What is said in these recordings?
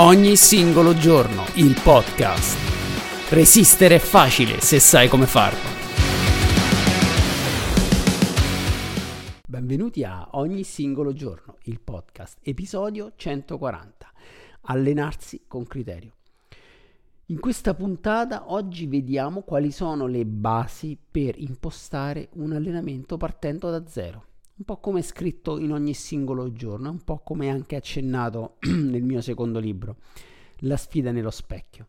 Ogni singolo giorno, il podcast. Resistere è facile se sai come farlo. Benvenuti a Ogni singolo giorno, il podcast, episodio 140. Allenarsi con criterio. In questa puntata oggi vediamo quali sono le basi per impostare un allenamento partendo da zero un po' come scritto in ogni singolo giorno, un po' come anche accennato nel mio secondo libro, La sfida nello specchio.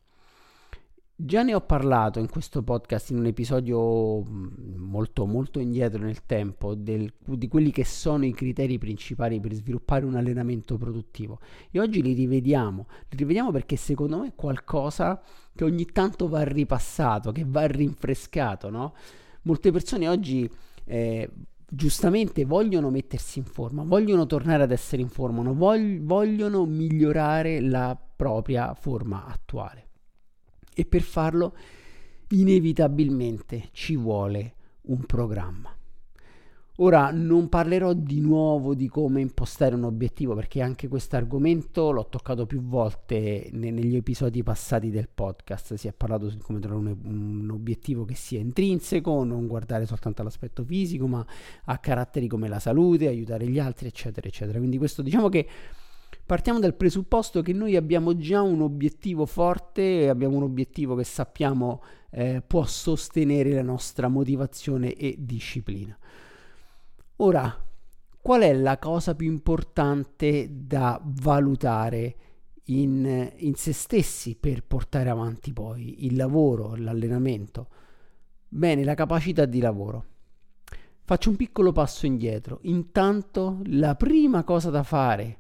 Già ne ho parlato in questo podcast in un episodio mm, molto molto indietro nel tempo del, di quelli che sono i criteri principali per sviluppare un allenamento produttivo e oggi li rivediamo, li rivediamo perché secondo me è qualcosa che ogni tanto va ripassato, che va rinfrescato, no? Molte persone oggi eh, giustamente vogliono mettersi in forma, vogliono tornare ad essere in forma, vog- vogliono migliorare la propria forma attuale. E per farlo inevitabilmente ci vuole un programma. Ora non parlerò di nuovo di come impostare un obiettivo perché anche questo argomento l'ho toccato più volte ne- negli episodi passati del podcast. Si è parlato di come trovare un, un, obiettivo che sia intrinseco, non guardare soltanto all'aspetto fisico, ma a caratteri come la salute, aiutare gli altri, eccetera, eccetera. Quindi questo diciamo che partiamo dal presupposto che noi abbiamo già un obiettivo forte, abbiamo un obiettivo che sappiamo eh, può sostenere la nostra motivazione e disciplina. Ora, qual è la cosa più importante da valutare in, in, se stessi per portare avanti poi il lavoro, l'allenamento? Bene, la capacità di lavoro. Faccio un piccolo passo indietro. Intanto la prima cosa da fare,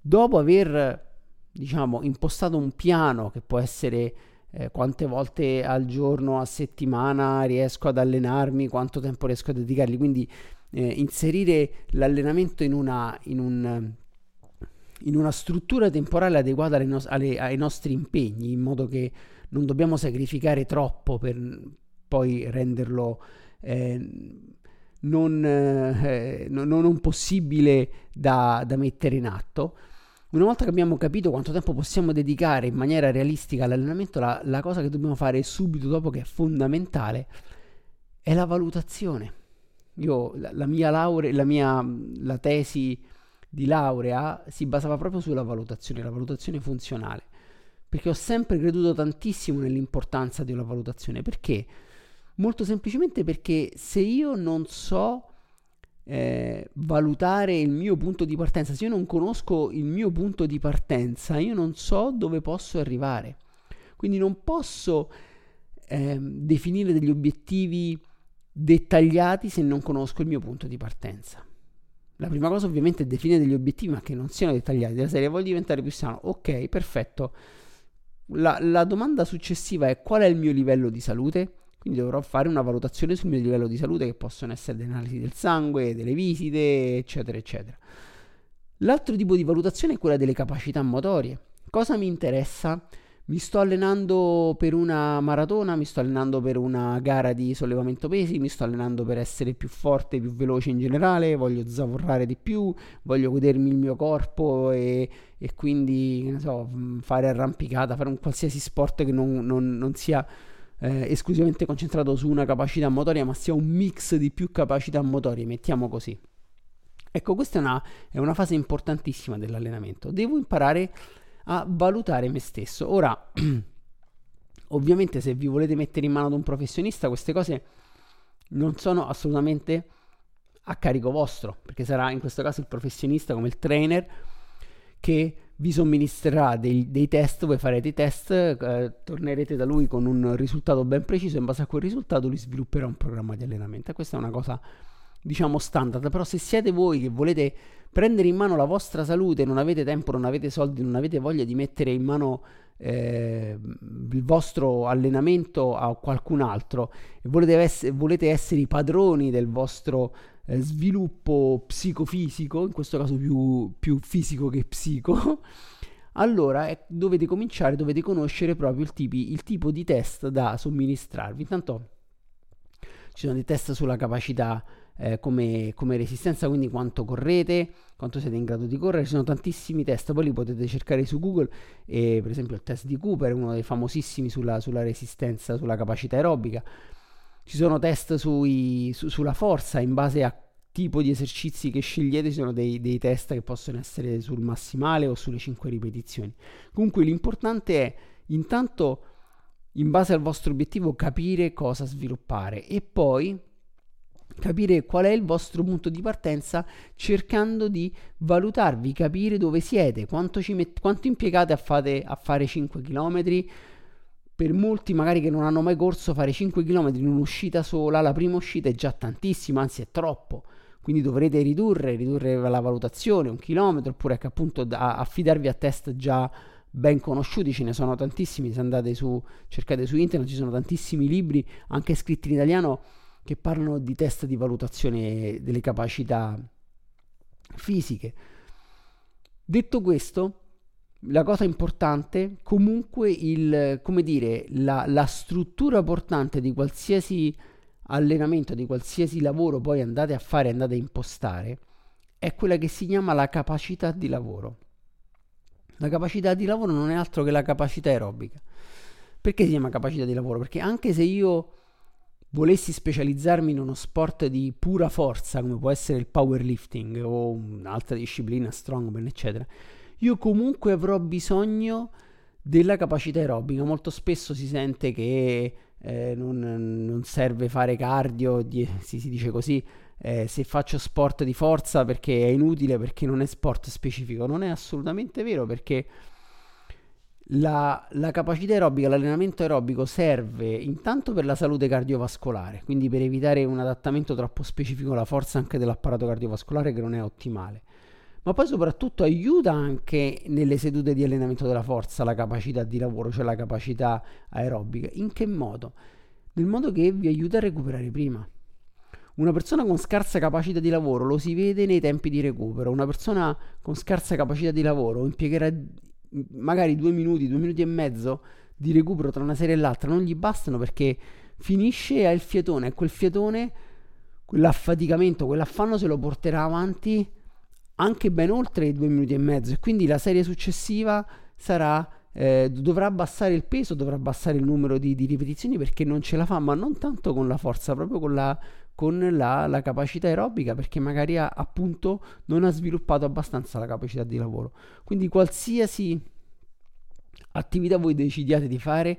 dopo aver diciamo impostato un piano che può essere eh, quante volte al giorno, a settimana riesco ad allenarmi, quanto tempo riesco a dedicargli, quindi eh, inserire l'allenamento in una, in, un, in una, struttura temporale adeguata alle no- alle, ai nostri impegni, in modo che non dobbiamo sacrificare troppo per poi renderlo eh, non, eh, non, non, possibile da, da mettere in atto. Una volta che abbiamo capito quanto tempo possiamo dedicare in maniera realistica all'allenamento, la, la, cosa che dobbiamo fare subito dopo, che è fondamentale, è la valutazione. Io, la, la mia laurea, la mia la tesi di laurea si basava proprio sulla valutazione, la valutazione funzionale, perché ho sempre creduto tantissimo nell'importanza di una valutazione. Perché? Molto semplicemente perché se io non so eh, valutare il mio punto di partenza, se io non conosco il mio punto di partenza, io non so dove posso arrivare. Quindi non posso eh, definire degli obiettivi dettagliati se non conosco il mio punto di partenza. La prima cosa ovviamente è definire degli obiettivi ma che non siano dettagliati, della serie voglio diventare più sano, ok, perfetto. La, la domanda successiva è qual è il mio livello di salute? Quindi dovrò fare una valutazione sul mio livello di salute che possono essere delle analisi del sangue, delle visite, eccetera, eccetera. L'altro tipo di valutazione è quella delle capacità motorie. Cosa mi interessa? Mi sto allenando per una maratona, mi sto allenando per una gara di sollevamento pesi, mi sto allenando per essere più forte, più veloce in generale, voglio zavorrare di più, voglio godermi il mio corpo e, e quindi so, fare arrampicata, fare un qualsiasi sport che non, non, non sia eh, esclusivamente concentrato su una capacità motoria, ma sia un mix di più capacità motorie, mettiamo così. Ecco, questa è una, è una fase importantissima dell'allenamento. Devo imparare a valutare me stesso. Ora, ovviamente se vi volete mettere in mano ad un professionista, queste cose non sono assolutamente a carico vostro, perché sarà in questo caso il professionista come il trainer che vi somministrerà dei, dei test, voi farete i test, eh, tornerete da lui con un risultato ben preciso in base a quel risultato lui svilupperà un programma di allenamento. Questa è una cosa diciamo standard, però se siete voi che volete prendere in mano la vostra salute, non avete tempo, non avete soldi, non avete voglia di mettere in mano eh, il vostro allenamento a qualcun altro e volete, ess- volete essere i padroni del vostro eh, sviluppo psicofisico, in questo caso più, più fisico che psico, allora eh, dovete cominciare, dovete conoscere proprio il, tipi, il tipo di test da somministrarvi. Intanto ci sono dei test sulla capacità eh, come, come, resistenza, quindi quanto correte, quanto siete in grado di correre. Ci sono tantissimi test, poi li potete cercare su Google, e, per esempio il test di Cooper, uno dei famosissimi sulla, sulla resistenza, sulla capacità aerobica. Ci sono test sui, su, sulla forza in base a tipo di esercizi che scegliete, ci sono dei, dei, test che possono essere sul massimale o sulle 5 ripetizioni. Comunque l'importante è intanto in base al vostro obiettivo capire cosa sviluppare e poi capire qual è il vostro punto di partenza cercando di valutarvi, capire dove siete, quanto, met- quanto impiegate a, fate, a fare 5 km. Per molti magari che non hanno mai corso fare 5 km in un'uscita sola, la prima uscita è già tantissimo, anzi è troppo. Quindi dovrete ridurre, ridurre la valutazione, un chilometro, oppure che appunto da, affidarvi a test già ben conosciuti, ce ne sono tantissimi, se andate su, cercate su internet, ci sono tantissimi libri, anche scritti in italiano, che parlano di test di valutazione delle capacità fisiche. Detto questo, la cosa importante, comunque, il, come dire, la, la struttura portante di qualsiasi allenamento, di qualsiasi lavoro poi andate a fare, andate a impostare, è quella che si chiama la capacità di lavoro. La capacità di lavoro non è altro che la capacità aerobica. Perché si chiama capacità di lavoro? Perché anche se io volessi specializzarmi in uno sport di pura forza, come può essere il powerlifting o un'altra disciplina, strongman, eccetera, io comunque avrò bisogno della capacità aerobica. Molto spesso si sente che eh, non, non, serve fare cardio, di, si, si dice così, eh, se faccio sport di forza perché è inutile, perché non è sport specifico. Non è assolutamente vero perché la, la, capacità aerobica, l'allenamento aerobico serve intanto per la salute cardiovascolare, quindi per evitare un adattamento troppo specifico alla forza anche dell'apparato cardiovascolare che non è ottimale. Ma poi soprattutto aiuta anche nelle sedute di allenamento della forza la capacità di lavoro, cioè la capacità aerobica. In che modo? Nel modo che vi aiuta a recuperare prima. Una persona con scarsa capacità di lavoro lo si vede nei tempi di recupero. Una persona con scarsa capacità di lavoro impiegherà magari due minuti, due minuti e mezzo di recupero tra una serie e l'altra. Non gli bastano perché finisce e ha il fiatone e quel fiatone, quell'affaticamento, quell'affanno se lo porterà avanti anche ben oltre i due minuti e mezzo. E quindi la serie successiva sarà eh, dovrà abbassare il peso, dovrà abbassare il numero di, di, ripetizioni perché non ce la fa, ma non tanto con la forza, proprio con la, con la, la capacità aerobica, perché magari ha, appunto non ha sviluppato abbastanza la capacità di lavoro. Quindi qualsiasi attività voi decidiate di fare,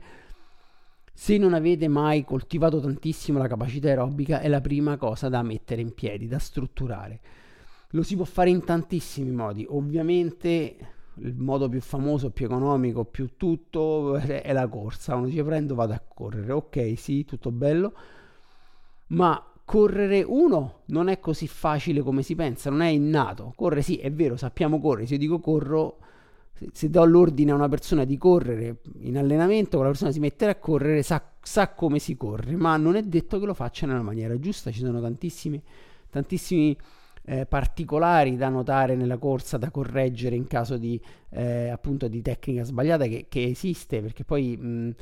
se non avete mai coltivato tantissimo la capacità aerobica, è la prima cosa da mettere in piedi, da strutturare. Lo si può fare in tantissimi modi, ovviamente il modo più famoso, più economico, più tutto è la corsa. Uno dice prendo, vado a correre. Ok, sì, tutto bello. Ma correre, uno, non è così facile come si pensa, non è innato. Correre, sì, è vero, sappiamo correre. Se io dico corro, se, se do l'ordine a una persona di correre in allenamento, quella persona si metterà a correre, sa, sa come si corre, ma non è detto che lo faccia nella maniera giusta. Ci sono tantissimi, tantissimi eh, particolari da notare nella corsa, da correggere in caso di, eh, appunto, di tecnica sbagliata che, che, esiste, perché poi mh,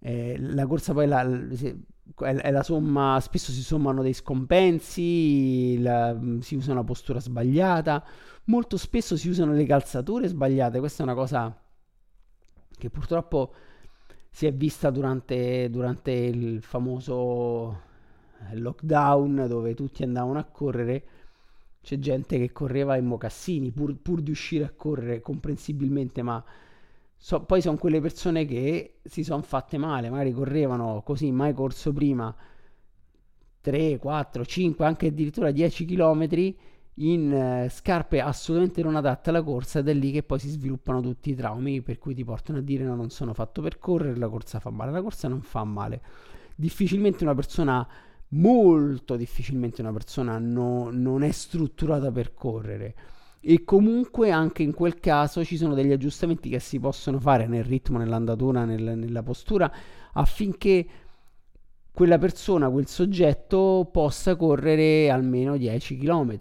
eh, la corsa poi la, è, è, la somma, spesso si sommano dei scompensi, la, mh, si usa una postura sbagliata, molto spesso si usano le calzature sbagliate, questa è una cosa che purtroppo si è vista durante, durante il famoso lockdown dove tutti andavano a correre c'è gente che correva in mocassini pur, pur di uscire a correre comprensibilmente, ma so, poi sono quelle persone che si sono fatte male, magari correvano così, mai corso prima 3, 4, 5, anche addirittura 10 km in eh, scarpe assolutamente non adatte alla corsa ed è lì che poi si sviluppano tutti i traumi per cui ti portano a dire no non sono fatto per correre, la corsa fa male, la corsa non fa male. Difficilmente una persona molto difficilmente una persona no, non è strutturata per correre e comunque anche in quel caso ci sono degli aggiustamenti che si possono fare nel ritmo, nell'andatura, nel, nella postura affinché quella persona, quel soggetto possa correre almeno 10 km.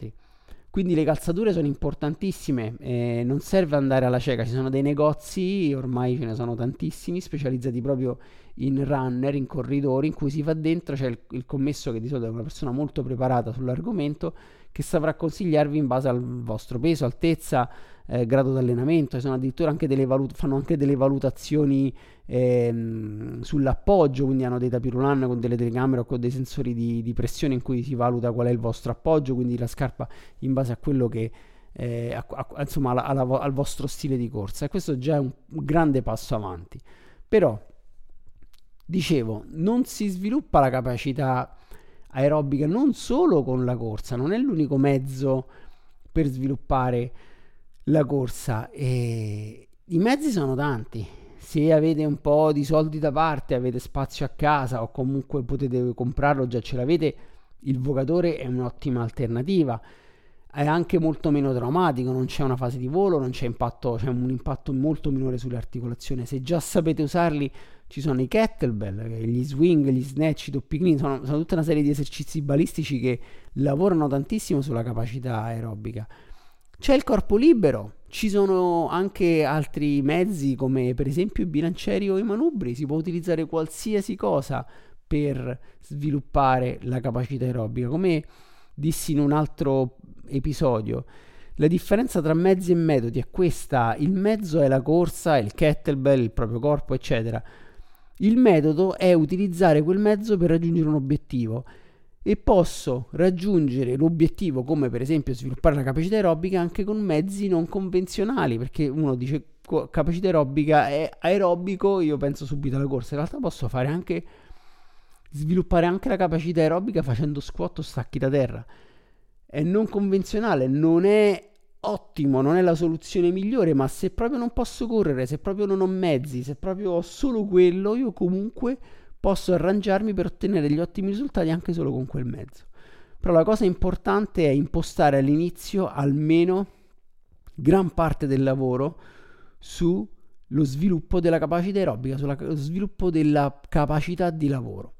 Quindi le calzature sono importantissime, eh, non serve andare alla cieca, ci sono dei negozi, ormai ce ne sono tantissimi, specializzati proprio in runner, in corridori, in cui si va dentro, c'è il, il commesso che di solito è una persona molto preparata sull'argomento, che saprà consigliarvi in base al vostro peso, altezza, eh, grado di allenamento, sono addirittura anche delle valut- fanno anche delle valutazioni ehm, sull'appoggio, quindi hanno dei tapirulan con delle telecamere o con dei sensori di, di, pressione in cui si valuta qual è il vostro appoggio, quindi la scarpa in base a quello che eh, a, a, insomma alla, alla, al vostro stile di corsa e questo già è un grande passo avanti. Però dicevo, non si sviluppa la capacità aerobica non solo con la corsa, non è l'unico mezzo per sviluppare la corsa. E I mezzi sono tanti. Se avete un po' di soldi da parte, avete spazio a casa o comunque potete comprarlo, già ce l'avete, il vocatore è un'ottima alternativa. È anche molto meno traumatico, non c'è una fase di volo, non c'è impatto, c'è un impatto molto minore sulle articolazioni. Se già sapete usarli, ci sono i kettlebell, gli swing, gli snatch, i doppi clean, sono, sono tutta una serie di esercizi balistici che lavorano tantissimo sulla capacità aerobica. C'è il corpo libero, ci sono anche altri mezzi come per esempio i bilancieri o i manubri, si può utilizzare qualsiasi cosa per sviluppare la capacità aerobica. Come dissi in un altro episodio, la differenza tra mezzi e metodi è questa, il mezzo è la corsa, il kettlebell, il proprio corpo, eccetera. Il metodo è utilizzare quel mezzo per raggiungere un obiettivo. E posso raggiungere l'obiettivo come per esempio sviluppare la capacità aerobica anche con mezzi non convenzionali perché uno dice capacità aerobica è aerobico io penso subito alla corsa. In realtà posso fare anche sviluppare anche la capacità aerobica facendo squat o stacchi da terra. È non convenzionale non è ottimo non è la soluzione migliore ma se proprio non posso correre se proprio non ho mezzi se proprio ho solo quello io comunque posso arrangiarmi per ottenere degli ottimi risultati anche solo con quel mezzo. Però la cosa importante è impostare all'inizio almeno gran parte del lavoro sullo sviluppo della capacità aerobica, sullo sviluppo della capacità di lavoro.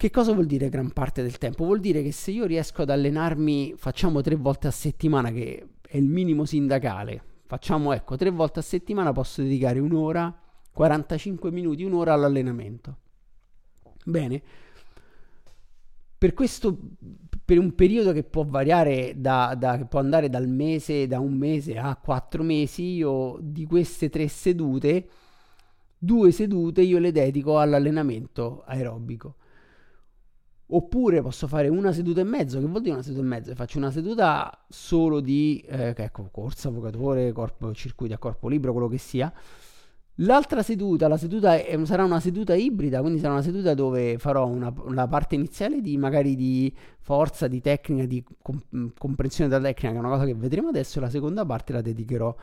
Che cosa vuol dire gran parte del tempo? Vuol dire che se io riesco ad allenarmi, facciamo tre volte a settimana, che è il minimo sindacale, facciamo ecco tre volte a settimana, posso dedicare un'ora, 45 minuti, un'ora all'allenamento. Bene, per questo, per un periodo che può variare da, da, che può andare dal mese, da un mese a quattro mesi, io di queste tre sedute, due sedute io le dedico all'allenamento aerobico. Oppure posso fare una seduta e mezzo, che vuol dire una seduta e mezzo? Faccio una seduta solo di eh, ecco, corsa, avvocatore, corpo, circuiti a corpo libero, quello che sia, L'altra seduta, la seduta è, sarà una seduta ibrida, quindi sarà una seduta dove farò una, una parte iniziale di magari di forza, di tecnica, di com- comprensione della tecnica, che è una cosa che vedremo adesso, e la seconda parte la dedicherò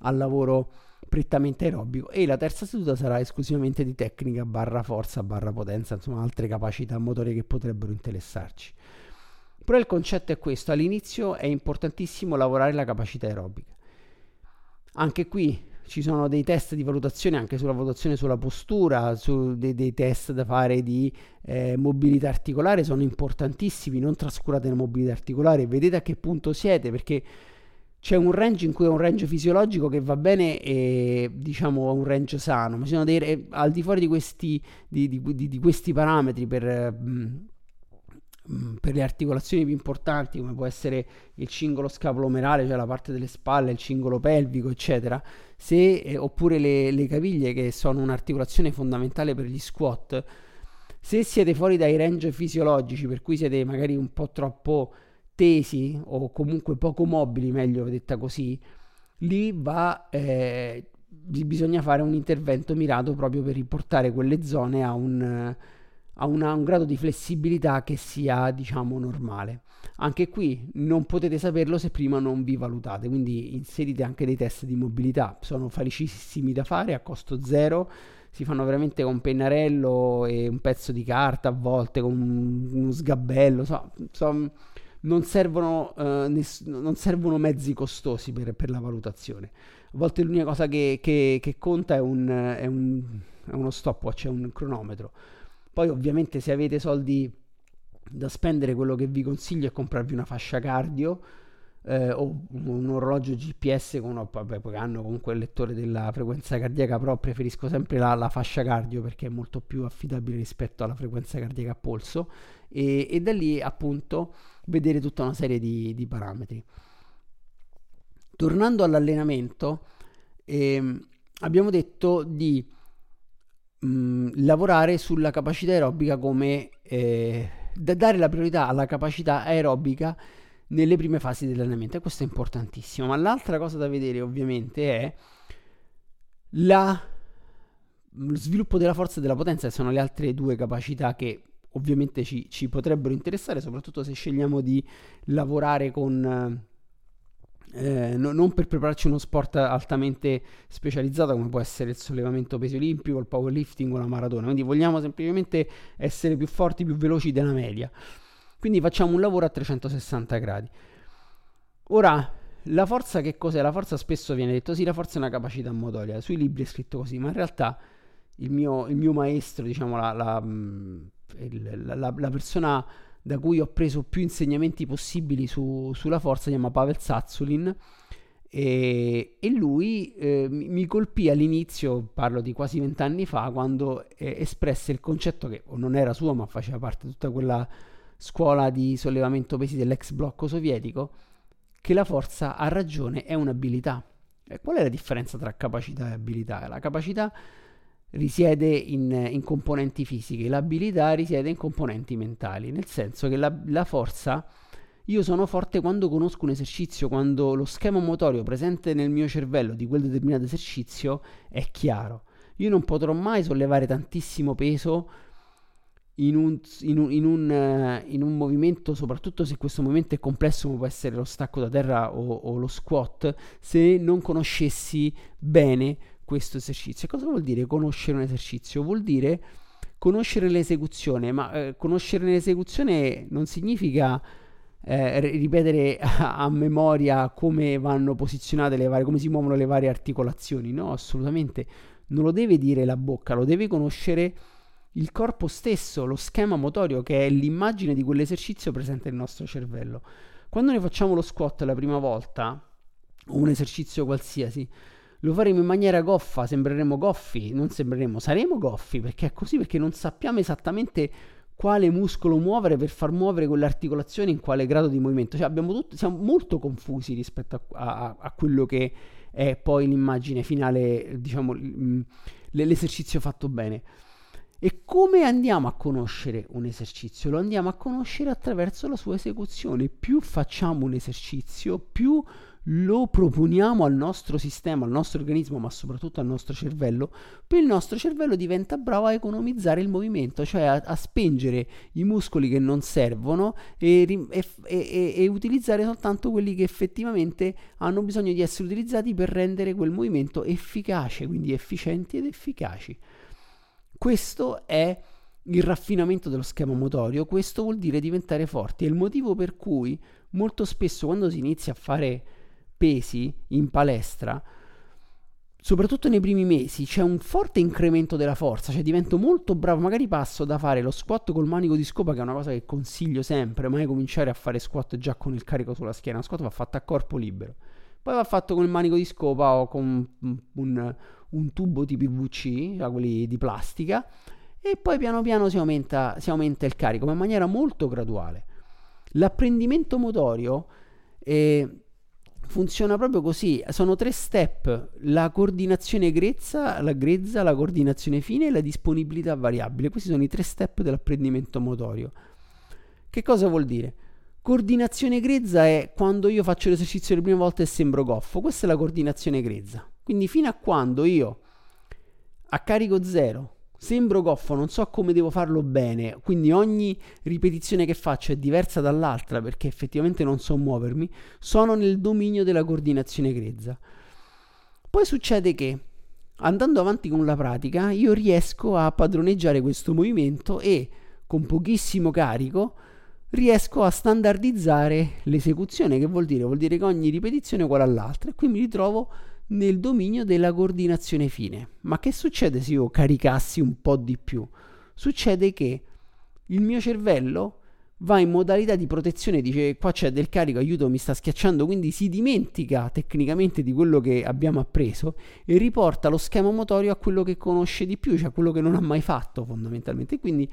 al lavoro prettamente aerobico e la terza seduta sarà esclusivamente di tecnica barra forza barra potenza, insomma altre capacità motorie che potrebbero interessarci. Però il concetto è questo, all'inizio è importantissimo lavorare la capacità aerobica. Anche qui ci sono dei test di valutazione anche sulla valutazione sulla postura, su dei, dei test da fare di eh, mobilità articolare, sono importantissimi, non trascurate la mobilità articolare, vedete a che punto siete perché c'è un range in cui è un range fisiologico che va bene e diciamo un range sano, ma ci sono dei, al di fuori di questi, di, di, di questi parametri per... Mh, Mm, per le articolazioni più importanti come può essere il cingolo scapolomerale, cioè la parte delle spalle, il cingolo pelvico, eccetera, se, eh, oppure le, le caviglie che sono un'articolazione fondamentale per gli squat, se siete fuori dai range fisiologici, per cui siete magari un po' troppo tesi o comunque poco mobili, meglio detta così, lì va, eh, bisogna fare un intervento mirato proprio per riportare quelle zone a un a una, un grado di flessibilità che sia diciamo normale. Anche qui non potete saperlo se prima non vi valutate, quindi inserite anche dei test di mobilità, sono felicissimi da fare a costo zero, si fanno veramente con pennarello e un pezzo di carta a volte, con uno sgabello, so, so, non, servono, uh, ness- non, servono, mezzi costosi per, per, la valutazione. A volte l'unica cosa che, che, che conta è, un, è, un, è uno stopwatch, è un cronometro poi ovviamente se avete soldi da spendere, quello che vi consiglio è comprarvi una fascia cardio, eh, o un orologio GPS con vabbè, hanno comunque il lettore della frequenza cardiaca, però preferisco sempre la, la, fascia cardio perché è molto più affidabile rispetto alla frequenza cardiaca a polso e, e da lì appunto vedere tutta una serie di, di parametri. Tornando all'allenamento, ehm, abbiamo detto di mh, mm, lavorare sulla capacità aerobica come eh, da dare la priorità alla capacità aerobica nelle prime fasi dell'allenamento e questo è importantissimo. Ma l'altra cosa da vedere ovviamente è la, lo sviluppo della forza e della potenza, che sono le altre due capacità che ovviamente ci, ci potrebbero interessare, soprattutto se scegliamo di lavorare con... Eh, no, non per prepararci uno sport altamente specializzato come può essere il sollevamento pesi olimpico, il powerlifting o la maratona, quindi vogliamo semplicemente essere più forti, più veloci della media. Quindi facciamo un lavoro a 360 gradi. Ora, la forza che cos'è? La forza spesso viene detto sì, la forza è una capacità motoria, sui libri è scritto così, ma in realtà il mio, il mio maestro, diciamo la, la, mm, la, la, persona da cui ho preso più insegnamenti possibili su, sulla forza si chiama Pavel Zazulin e, e lui eh, mi colpì all'inizio, parlo di quasi vent'anni fa, quando eh, espresse il concetto che non era suo ma faceva parte di tutta quella scuola di sollevamento pesi dell'ex blocco sovietico, che la forza a ragione è un'abilità. E qual è la differenza tra capacità e abilità? La capacità risiede in, in componenti fisiche, l'abilità risiede in componenti mentali, nel senso che la, la forza io sono forte quando conosco un esercizio, quando lo schema motorio presente nel mio cervello di quel determinato esercizio è chiaro. Io non potrò mai sollevare tantissimo peso in un, in, un, in, un, uh, in un, movimento, soprattutto se questo movimento è complesso come può essere lo stacco da terra o, o lo squat, se non conoscessi bene questo esercizio. Cosa vuol dire conoscere un esercizio? Vuol dire conoscere l'esecuzione, ma eh, conoscere l'esecuzione non significa eh, ripetere a, a, memoria come vanno posizionate le varie, come si muovono le varie articolazioni, no, assolutamente. Non lo deve dire la bocca, lo deve conoscere il corpo stesso, lo schema motorio che è l'immagine di quell'esercizio presente nel nostro cervello. Quando noi facciamo lo squat la prima volta, o un esercizio qualsiasi, lo faremo in maniera goffa, sembreremo goffi, non sembreremo, saremo goffi perché è così, perché non sappiamo esattamente quale muscolo muovere per far muovere quell'articolazione in quale grado di movimento. Cioè tutto, siamo molto confusi rispetto a, a, a, quello che è poi l'immagine finale, diciamo, l'esercizio fatto bene. E come andiamo a conoscere un esercizio? Lo andiamo a conoscere attraverso la sua esecuzione. Più facciamo un esercizio, più lo proponiamo al nostro sistema, al nostro organismo, ma soprattutto al nostro cervello, più il nostro cervello diventa bravo a economizzare il movimento, cioè a, a spengere i muscoli che non servono e, e, e, e utilizzare soltanto quelli che effettivamente hanno bisogno di essere utilizzati per rendere quel movimento efficace, quindi efficienti ed efficaci. Questo è il raffinamento dello schema motorio, questo vuol dire diventare forti. È il motivo per cui molto spesso quando si inizia a fare pesi in palestra, soprattutto nei primi mesi, c'è un forte incremento della forza, cioè divento molto bravo, magari passo da fare lo squat col manico di scopa, che è una cosa che consiglio sempre, mai cominciare a fare squat già con il carico sulla schiena, lo squat va fatto a corpo libero. Poi va fatto con il manico di scopa o con un, un tubo di PVC, cioè quelli di plastica, e poi piano piano si aumenta, si aumenta il carico, ma in maniera molto graduale. L'apprendimento motorio eh, funziona proprio così, sono tre step, la coordinazione grezza, la grezza, la coordinazione fine e la disponibilità variabile. Questi sono i tre step dell'apprendimento motorio. Che cosa vuol dire? Coordinazione grezza è quando io faccio l'esercizio le prime volte e sembro goffo, questa è la coordinazione grezza. Quindi fino a quando io a carico zero sembro goffo, non so come devo farlo bene, quindi ogni ripetizione che faccio è diversa dall'altra perché effettivamente non so muovermi, sono nel dominio della coordinazione grezza. Poi succede che andando avanti con la pratica io riesco a padroneggiare questo movimento e con pochissimo carico riesco a standardizzare l'esecuzione, che vuol dire? Vuol dire che ogni ripetizione è uguale all'altra e qui mi ritrovo nel dominio della coordinazione fine. Ma che succede se io caricassi un po' di più? Succede che il mio cervello va in modalità di protezione, dice qua c'è del carico, aiuto, mi sta schiacciando, quindi si dimentica tecnicamente di quello che abbiamo appreso e riporta lo schema motorio a quello che conosce di più, cioè a quello che non ha mai fatto fondamentalmente. Quindi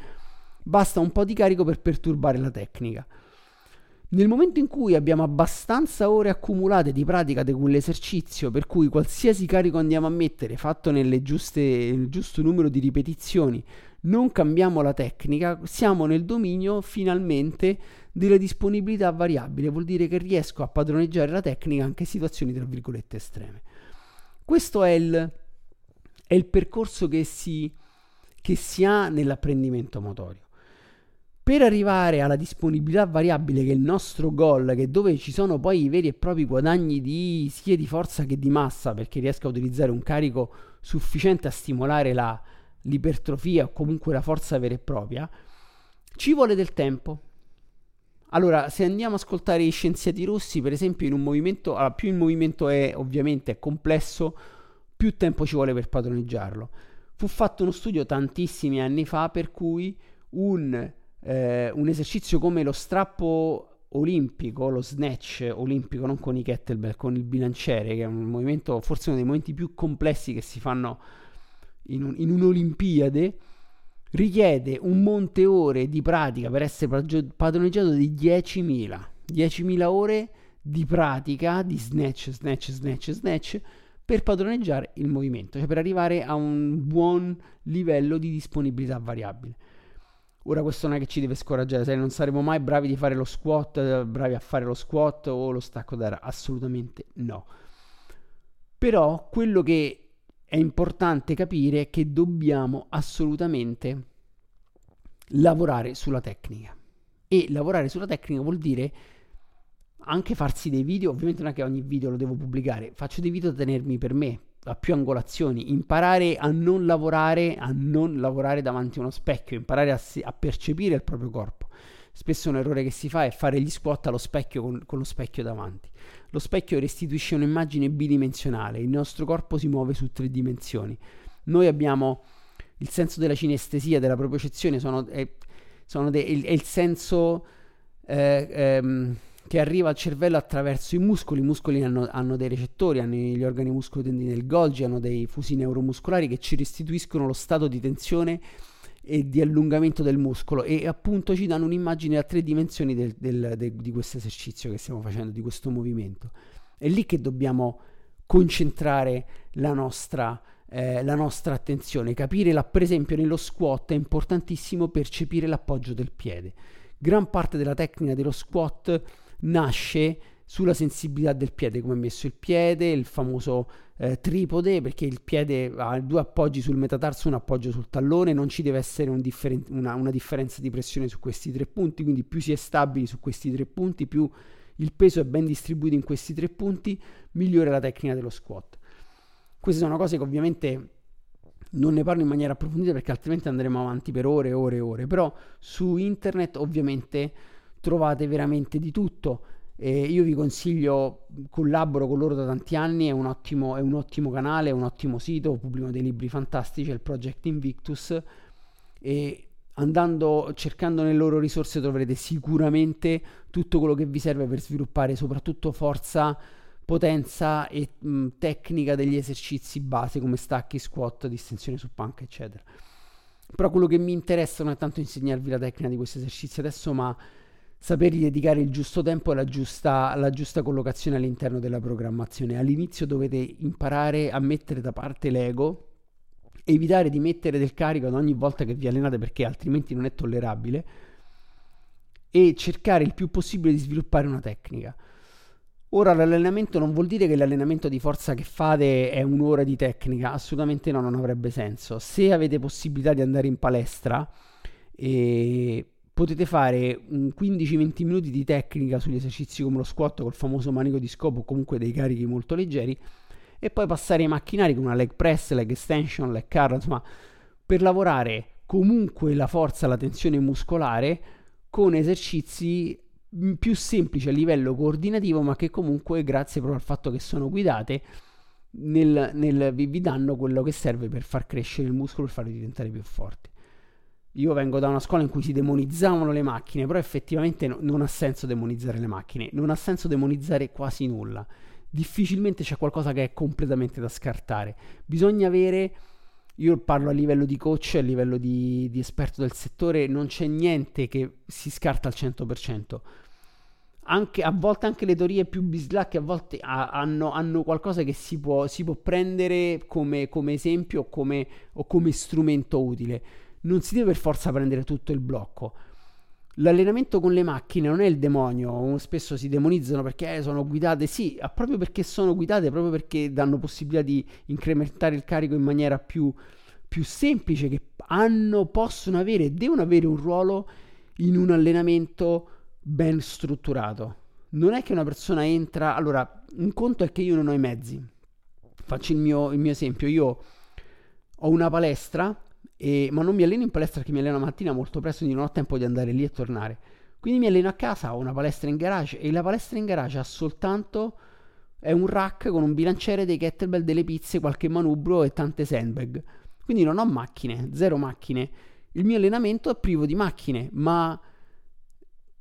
basta un po' di carico per perturbare la tecnica. Nel momento in cui abbiamo abbastanza ore accumulate di pratica di quell'esercizio, per cui qualsiasi carico andiamo a mettere, fatto nel giusto numero di ripetizioni, non cambiamo la tecnica, siamo nel dominio finalmente della disponibilità variabile, vuol dire che riesco a padroneggiare la tecnica anche in situazioni tra virgolette estreme. Questo è il, è il percorso che si, che si ha nell'apprendimento motorio. Per arrivare alla disponibilità variabile che è il nostro goal, che dove ci sono poi i veri e propri guadagni di, sia di forza che di massa, perché riesco a utilizzare un carico sufficiente a stimolare la, l'ipertrofia o comunque la forza vera e propria, ci vuole del tempo. Allora, se andiamo ad ascoltare gli scienziati russi, per esempio, in un movimento, allora, più il movimento è ovviamente è complesso, più tempo ci vuole per padroneggiarlo. Fu fatto uno studio tantissimi anni fa per cui un, eh, un esercizio come lo strappo olimpico, lo snatch olimpico, non con i kettlebell, con il bilanciere, che è un movimento, forse uno dei movimenti più complessi che si fanno in, un, in un'Olimpiade richiede un monte ore di pratica per essere padroneggiato di 10.000 10.000 ore di pratica di snatch, snatch, snatch, snatch per padroneggiare il movimento, cioè per arrivare a un buon livello di disponibilità variabile. Ora questo non è che ci deve scoraggiare, se non saremo mai bravi di fare lo squat, bravi a fare lo squat o lo stacco d'aria, assolutamente no. Però quello che è importante capire che dobbiamo assolutamente lavorare sulla tecnica. E lavorare sulla tecnica vuol dire anche farsi dei video, ovviamente non è che ogni video lo devo pubblicare, faccio dei video da tenermi per me, a più angolazioni, imparare a non lavorare, a non lavorare davanti a uno specchio, imparare a, a percepire il proprio corpo. Spesso un errore che si fa è fare gli squat allo specchio con, con lo specchio davanti. Lo specchio restituisce un'immagine bidimensionale, il nostro corpo si muove su tre dimensioni. Noi abbiamo il senso della cinestesia, della propiocezione, sono, è, sono de, è, il senso eh, ehm, che arriva al cervello attraverso i muscoli. I muscoli hanno, hanno dei recettori, hanno gli organi muscolotendini del Golgi, hanno dei fusi neuromuscolari che ci restituiscono lo stato di tensione e di allungamento del muscolo e appunto ci danno un'immagine a tre dimensioni del, del, de, di questo esercizio che stiamo facendo, di questo movimento. È lì che dobbiamo concentrare la nostra, eh, la nostra attenzione, capire, la, per esempio nello squat è importantissimo percepire l'appoggio del piede. Gran parte della tecnica dello squat nasce sulla sensibilità del piede, come è messo il piede, il famoso eh, tripode, perché il piede ha due appoggi sul metatarso, un appoggio sul tallone, non ci deve essere un differen- una, una, differenza di pressione su questi tre punti, quindi più si è stabili su questi tre punti, più il peso è ben distribuito in questi tre punti, migliore la tecnica dello squat. Queste sono cose che ovviamente non ne parlo in maniera approfondita perché altrimenti andremo avanti per ore e ore e ore, però su internet ovviamente trovate veramente di tutto e io vi consiglio, collaboro con loro da tanti anni, è un, ottimo, è un ottimo canale, è un ottimo sito, pubblicano dei libri fantastici, è il Project Invictus e andando, cercando nelle loro risorse troverete sicuramente tutto quello che vi serve per sviluppare soprattutto forza, potenza e mh, tecnica degli esercizi base come stacchi, squat, distensione su panca, eccetera. Però quello che mi interessa non è tanto insegnarvi la tecnica di questi esercizi adesso, ma sapergli dedicare il giusto tempo e la giusta, la giusta collocazione all'interno della programmazione. All'inizio dovete imparare a mettere da parte l'ego, evitare di mettere del carico ad ogni volta che vi allenate perché altrimenti non è tollerabile e cercare il più possibile di sviluppare una tecnica. Ora l'allenamento non vuol dire che l'allenamento di forza che fate è un'ora di tecnica, assolutamente no, non avrebbe senso. Se avete possibilità di andare in palestra e potete fare 15-20 minuti di tecnica sugli esercizi come lo squat col famoso manico di scopo o comunque dei carichi molto leggeri e poi passare ai macchinari come una leg press, leg extension, leg curl, insomma, per lavorare comunque la forza, la tensione muscolare con esercizi più semplici a livello coordinativo, ma che comunque, grazie proprio al fatto che sono guidate, nel, nel, vi, danno quello che serve per far crescere il muscolo e farlo diventare più forti. Io vengo da una scuola in cui si demonizzavano le macchine, però effettivamente no, non ha senso demonizzare le macchine, non ha senso demonizzare quasi nulla. Difficilmente c'è qualcosa che è completamente da scartare. Bisogna avere, io parlo a livello di coach, a livello di, di esperto del settore, non c'è niente che si scarta al 100%. Anche, a volte anche le teorie più bislacche a volte ha, hanno, hanno, qualcosa che si può, si può prendere come, come esempio come, o come strumento utile non si deve per forza prendere tutto il blocco. L'allenamento con le macchine non è il demonio, spesso si demonizzano perché eh, sono guidate, sì, proprio perché sono guidate, proprio perché danno possibilità di incrementare il carico in maniera più, più semplice, che hanno, possono avere devono avere un ruolo in un allenamento ben strutturato. Non è che una persona entra, allora, un conto è che io non ho i mezzi. Faccio il mio, il mio esempio, io ho una palestra e, ma non mi alleno in palestra perché mi alleno la mattina molto presto, quindi non ho tempo di andare lì e tornare. Quindi mi alleno a casa, ho una palestra in garage e la palestra in garage ha soltanto è un rack con un bilanciere dei kettlebell, delle pizze, qualche manubrio e tante sandbag. Quindi non ho macchine, zero macchine. Il mio allenamento è privo di macchine, ma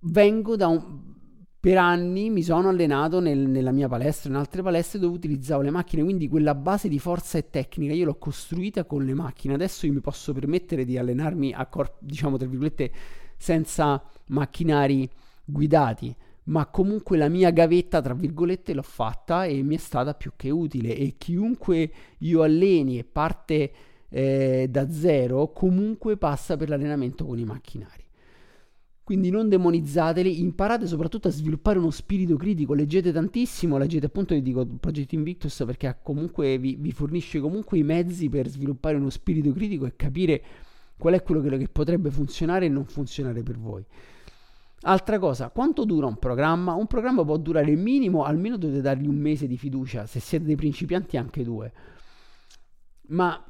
vengo da un per anni mi sono allenato nel, nella mia palestra, in altre palestre dove utilizzavo le macchine, quindi quella base di forza e tecnica io l'ho costruita con le macchine. Adesso io mi posso permettere di allenarmi a corpo, diciamo tra virgolette, senza macchinari guidati, ma comunque la mia gavetta, tra virgolette, l'ho fatta e mi è stata più che utile e chiunque io alleni e parte eh, da zero, comunque passa per l'allenamento con i macchinari. Quindi non demonizzateli, imparate soprattutto a sviluppare uno spirito critico, leggete tantissimo, leggete appunto, vi dico, Project Invictus perché comunque vi, vi, fornisce comunque i mezzi per sviluppare uno spirito critico e capire qual è quello che, che potrebbe funzionare e non funzionare per voi. Altra cosa, quanto dura un programma? Un programma può durare minimo, almeno dovete dargli un mese di fiducia, se siete dei principianti anche due. Ma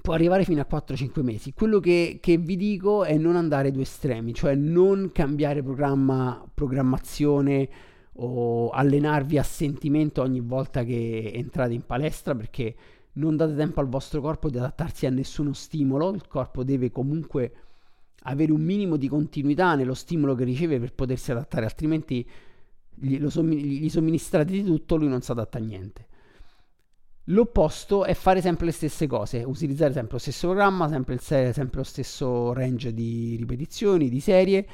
può arrivare fino a 4-5 mesi. Quello che, che, vi dico è non andare due estremi, cioè non cambiare programma, programmazione o allenarvi a sentimento ogni volta che entrate in palestra perché non date tempo al vostro corpo di adattarsi a nessuno stimolo, il corpo deve comunque avere un minimo di continuità nello stimolo che riceve per potersi adattare, altrimenti gli, sommi- gli somministrate di tutto, lui non si adatta a niente. L'opposto è fare sempre le stesse cose, utilizzare sempre lo stesso programma, sempre, il, sempre lo stesso range di ripetizioni, di serie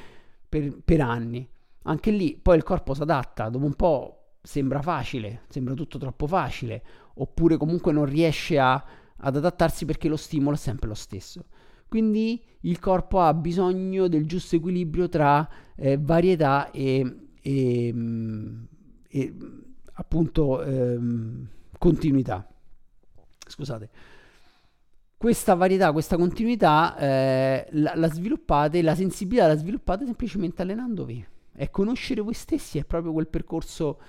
per, per anni. Anche lì poi il corpo si adatta, dopo un po' sembra facile, sembra tutto troppo facile, oppure comunque non riesce a, ad adattarsi perché lo stimolo è sempre lo stesso. Quindi il corpo ha bisogno del giusto equilibrio tra eh, varietà e, e, mm, e appunto... Ehm, continuità. Scusate. Questa varietà, questa continuità eh, la, la, sviluppate, la sensibilità la sviluppate semplicemente allenandovi. E conoscere voi stessi è proprio quel percorso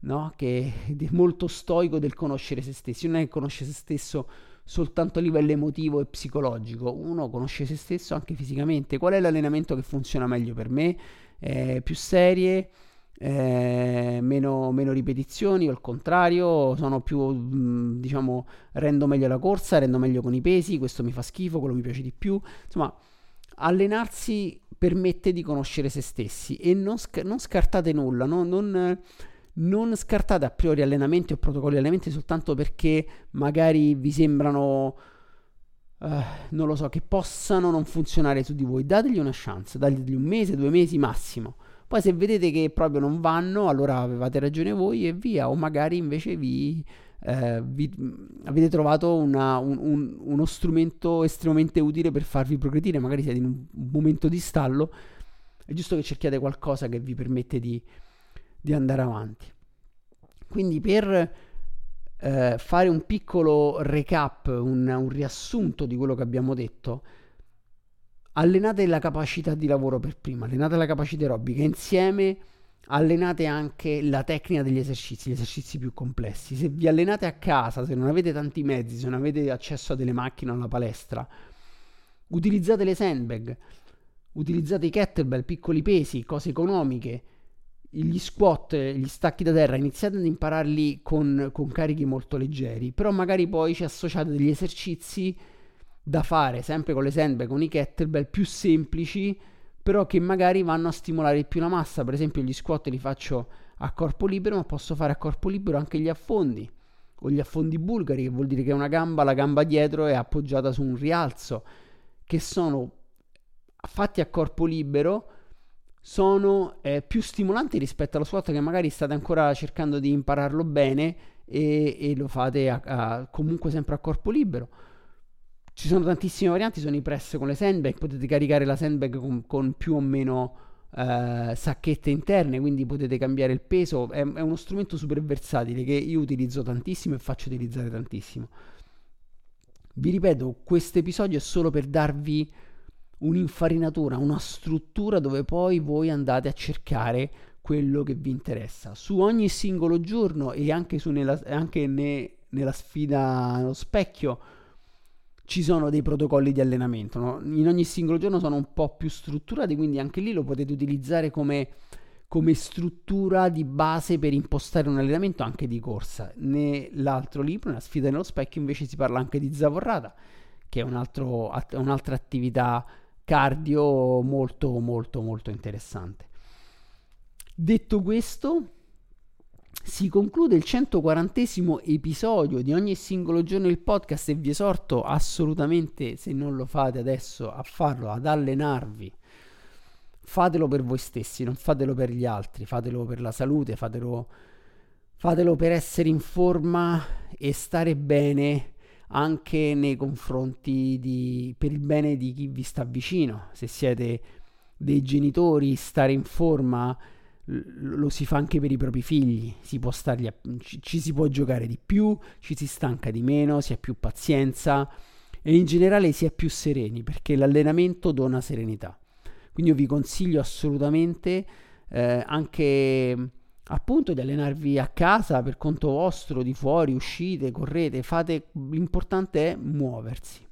no, che è molto stoico del conoscere se stessi. Non è che conosce se stesso soltanto a livello emotivo e psicologico, uno conosce se stesso anche fisicamente. Qual è l'allenamento che funziona meglio per me? Eh, più serie, eh, meno, meno, ripetizioni o al contrario sono più mh, diciamo rendo meglio la corsa rendo meglio con i pesi questo mi fa schifo quello mi piace di più insomma allenarsi permette di conoscere se stessi e non, sc- non scartate nulla no? non, non, scartate a priori allenamenti o protocolli allenamenti soltanto perché magari vi sembrano uh, non lo so che possano non funzionare su di voi dategli una chance dategli un mese due mesi massimo poi se vedete che proprio non vanno, allora avevate ragione voi e via, o magari invece vi, eh, vi avete trovato una, un, un, uno strumento estremamente utile per farvi progredire, magari siete in un, un momento di stallo, è giusto che cerchiate qualcosa che vi permette di, di andare avanti. Quindi per eh, fare un piccolo recap, un, un riassunto di quello che abbiamo detto, allenate la capacità di lavoro per prima, allenate la capacità aerobica, insieme allenate anche la tecnica degli esercizi, gli esercizi più complessi. Se vi allenate a casa, se non avete tanti mezzi, se non avete accesso a delle macchine o alla palestra, utilizzate le sandbag, utilizzate i kettlebell, piccoli pesi, cose economiche, gli squat, gli stacchi da terra, iniziate ad impararli con, con carichi molto leggeri, però magari poi ci associate degli esercizi da fare sempre con le sandbag, con i kettlebell più semplici, però che magari vanno a stimolare più la massa. Per esempio, gli squat li faccio a corpo libero, ma posso fare a corpo libero anche gli affondi o gli affondi bulgari, che vuol dire che una gamba, la gamba dietro è appoggiata su un rialzo, che sono fatti a corpo libero, sono eh, più stimolanti rispetto allo squat che magari state ancora cercando di impararlo bene e, e lo fate a, a, comunque sempre a corpo libero. Ci sono tantissime varianti, sono i press con le sandbag, potete caricare la sandbag con, con più o meno eh, sacchette interne, quindi potete cambiare il peso, è, è uno strumento super versatile che io utilizzo tantissimo e faccio utilizzare tantissimo. Vi ripeto, questo episodio è solo per darvi un'infarinatura, una struttura dove poi voi andate a cercare quello che vi interessa. Su ogni singolo giorno e anche, nella, anche ne, nella sfida allo specchio ci sono dei protocolli di allenamento. No? In ogni singolo giorno sono un po' più strutturati, quindi anche lì lo potete utilizzare come, come struttura di base per impostare un allenamento anche di corsa. Nell'altro libro, nella sfida nello specchio, invece si parla anche di zavorrata, che è un altro, un'altra attività cardio molto molto molto interessante. Detto questo, si conclude il 140 episodio di ogni singolo giorno del podcast e vi esorto assolutamente, se non lo fate adesso, a farlo, ad allenarvi. Fatelo per voi stessi, non fatelo per gli altri, fatelo per la salute, fatelo, fatelo per essere in forma e stare bene anche nei confronti di, per il bene di chi vi sta vicino. Se siete dei genitori, stare in forma lo si fa anche per i propri figli, si a, ci, ci si può giocare di più, ci si stanca di meno, si ha più pazienza e in generale si è più sereni perché l'allenamento dona serenità. Quindi io vi consiglio assolutamente eh, anche appunto di allenarvi a casa per conto vostro, di fuori, uscite, correte, fate, l'importante è muoversi.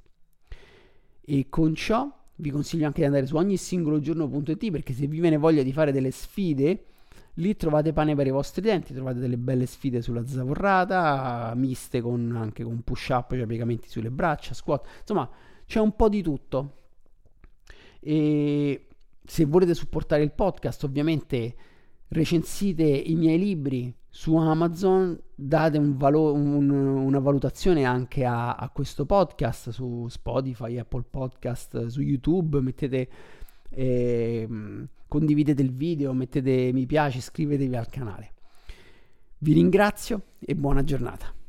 E con ciò vi consiglio anche di andare su ogni singolo giorno.it perché se vi viene voglia di fare delle sfide, lì trovate pane per i vostri denti, trovate delle belle sfide sulla zavorrata, miste con, anche con push up, cioè piegamenti sulle braccia, squat, insomma c'è un po' di tutto. E se volete supportare il podcast, ovviamente recensite i miei libri su Amazon, date un valo- un, una valutazione anche a, a, questo podcast su Spotify, Apple Podcast, su YouTube, mettete, eh, condividete il video, mettete mi piace, iscrivetevi al canale. Vi ringrazio e buona giornata.